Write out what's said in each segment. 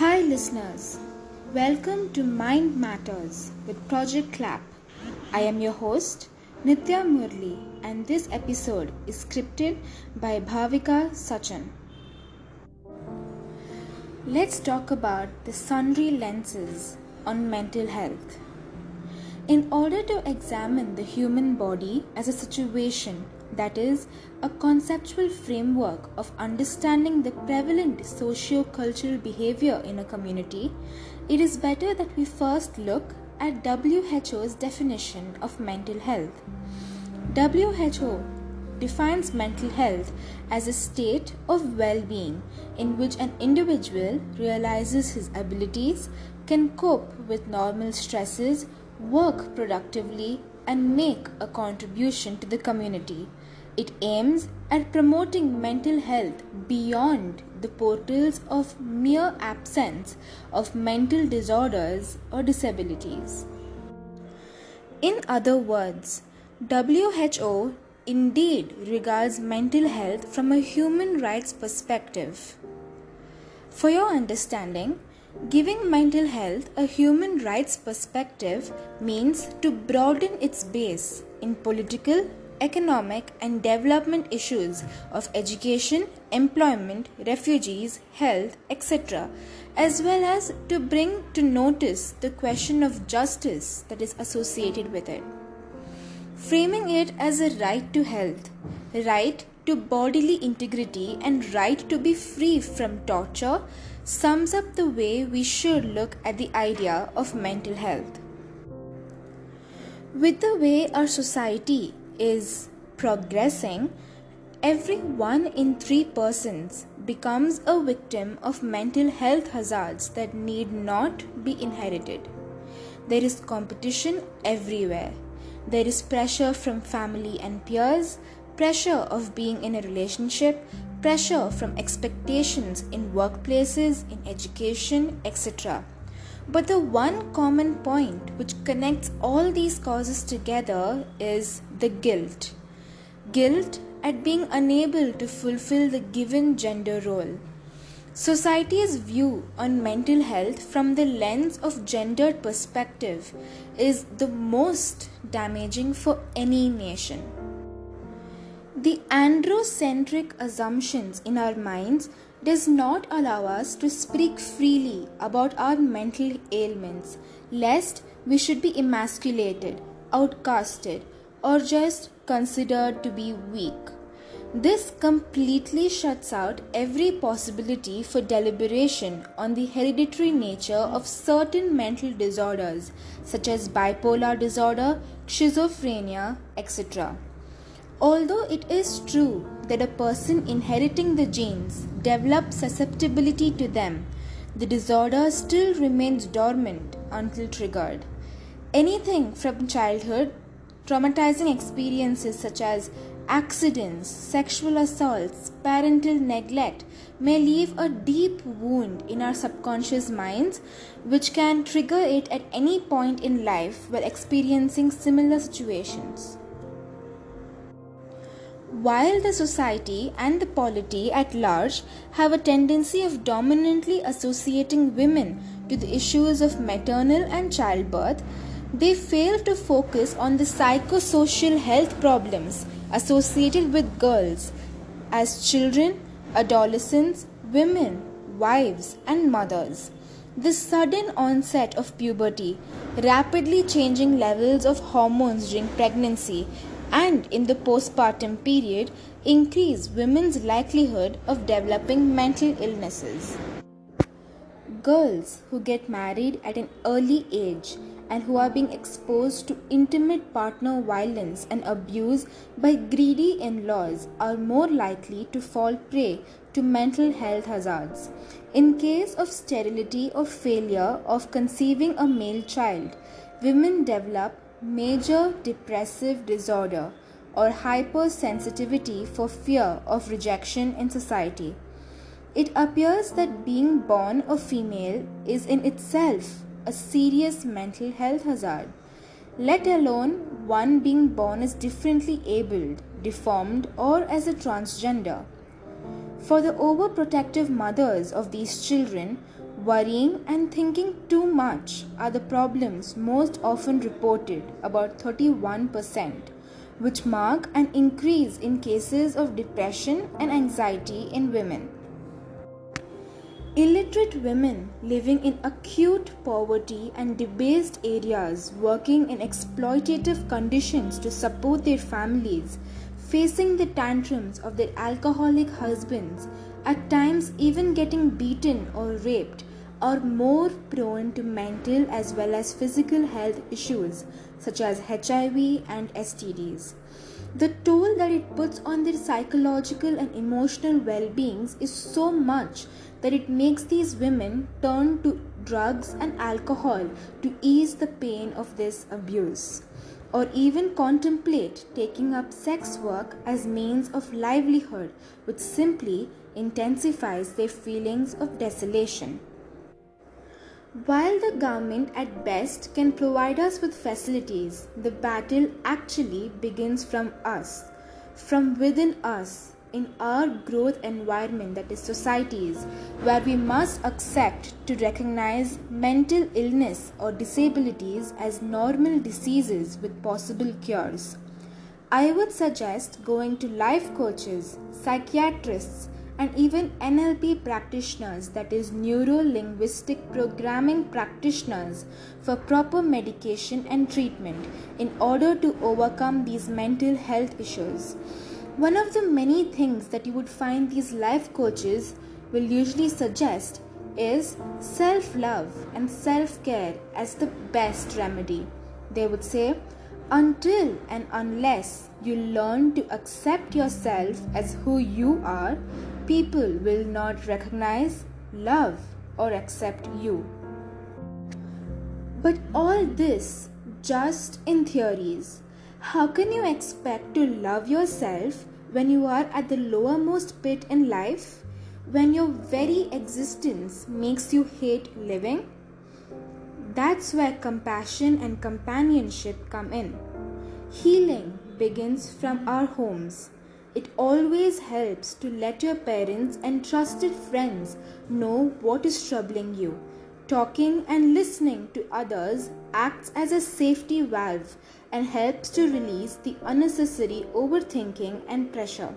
Hi, listeners. Welcome to Mind Matters with Project Clap. I am your host, Nitya Murli, and this episode is scripted by Bhavika Sachan. Let's talk about the sundry lenses on mental health. In order to examine the human body as a situation that is, a conceptual framework of understanding the prevalent socio cultural behavior in a community, it is better that we first look at WHO's definition of mental health. WHO defines mental health as a state of well being in which an individual realizes his abilities, can cope with normal stresses, work productively, and make a contribution to the community. It aims at promoting mental health beyond the portals of mere absence of mental disorders or disabilities. In other words, WHO indeed regards mental health from a human rights perspective. For your understanding, giving mental health a human rights perspective means to broaden its base in political, economic and development issues of education, employment, refugees, health, etc., as well as to bring to notice the question of justice that is associated with it. Framing it as a right to health, right to bodily integrity, and right to be free from torture sums up the way we should look at the idea of mental health. With the way our society is progressing, every one in three persons becomes a victim of mental health hazards that need not be inherited. There is competition everywhere. There is pressure from family and peers, pressure of being in a relationship, pressure from expectations in workplaces, in education, etc. But the one common point which connects all these causes together is the guilt. Guilt at being unable to fulfill the given gender role. Society's view on mental health from the lens of gendered perspective is the most damaging for any nation. The androcentric assumptions in our minds does not allow us to speak freely about our mental ailments, lest we should be emasculated, outcasted, or just considered to be weak. This completely shuts out every possibility for deliberation on the hereditary nature of certain mental disorders, such as bipolar disorder, schizophrenia, etc. Although it is true that a person inheriting the genes develops susceptibility to them, the disorder still remains dormant until triggered. Anything from childhood, traumatizing experiences such as accidents, sexual assaults, parental neglect may leave a deep wound in our subconscious minds, which can trigger it at any point in life while experiencing similar situations. While the society and the polity at large have a tendency of dominantly associating women to the issues of maternal and childbirth, they fail to focus on the psychosocial health problems associated with girls as children, adolescents, women, wives, and mothers. The sudden onset of puberty, rapidly changing levels of hormones during pregnancy, and in the postpartum period increase women's likelihood of developing mental illnesses. Girls who get married at an early age and who are being exposed to intimate partner violence and abuse by greedy in laws are more likely to fall prey to mental health hazards. In case of sterility or failure of conceiving a male child, women develop major depressive disorder or hypersensitivity for fear of rejection in society. It appears that being born a female is in itself a serious mental health hazard, let alone one being born as differently abled, deformed, or as a transgender. For the overprotective mothers of these children, Worrying and thinking too much are the problems most often reported, about 31%, which mark an increase in cases of depression and anxiety in women. Illiterate women living in acute poverty and debased areas working in exploitative conditions to support their families, facing the tantrums of their alcoholic husbands, at times even getting beaten or raped, are more prone to mental as well as physical health issues such as HIV and STDs. The toll that it puts on their psychological and emotional well beings is so much that it makes these women turn to drugs and alcohol to ease the pain of this abuse or even contemplate taking up sex work as means of livelihood which simply intensifies their feelings of desolation while the government at best can provide us with facilities the battle actually begins from us from within us in our growth environment, that is, societies, where we must accept to recognize mental illness or disabilities as normal diseases with possible cures. I would suggest going to life coaches, psychiatrists, and even NLP practitioners, that is, neuro linguistic programming practitioners, for proper medication and treatment in order to overcome these mental health issues. One of the many things that you would find these life coaches will usually suggest is self love and self care as the best remedy. They would say, until and unless you learn to accept yourself as who you are, people will not recognize, love, or accept you. But all this just in theories. How can you expect to love yourself when you are at the lowermost pit in life, when your very existence makes you hate living, that's where compassion and companionship come in. Healing begins from our homes. It always helps to let your parents and trusted friends know what is troubling you. Talking and listening to others acts as a safety valve and helps to release the unnecessary overthinking and pressure.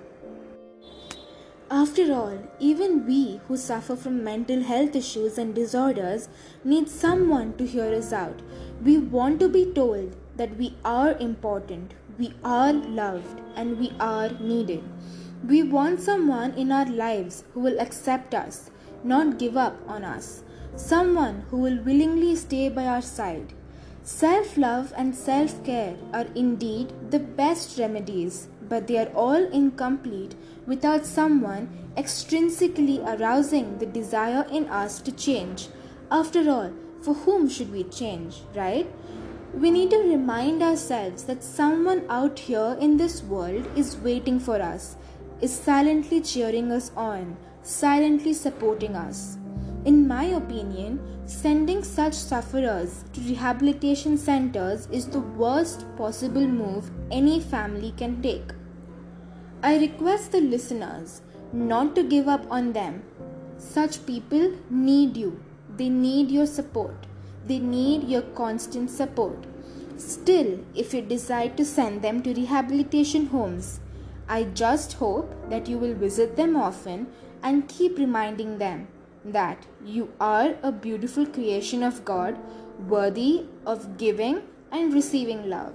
After all, even we who suffer from mental health issues and disorders need someone to hear us out. We want to be told that we are important, we are loved, and we are needed. We want someone in our lives who will accept us, not give up on us, someone who will willingly stay by our side. Self love and self care are indeed the best remedies, but they are all incomplete without someone extrinsically arousing the desire in us to change. After all, for whom should we change, right? We need to remind ourselves that someone out here in this world is waiting for us, is silently cheering us on, silently supporting us. In my opinion, sending such sufferers to rehabilitation centers is the worst possible move any family can take. I request the listeners not to give up on them. Such people need you, they need your support, they need your constant support. Still, if you decide to send them to rehabilitation homes, I just hope that you will visit them often and keep reminding them that you are a beautiful creation of God, worthy of giving and receiving love.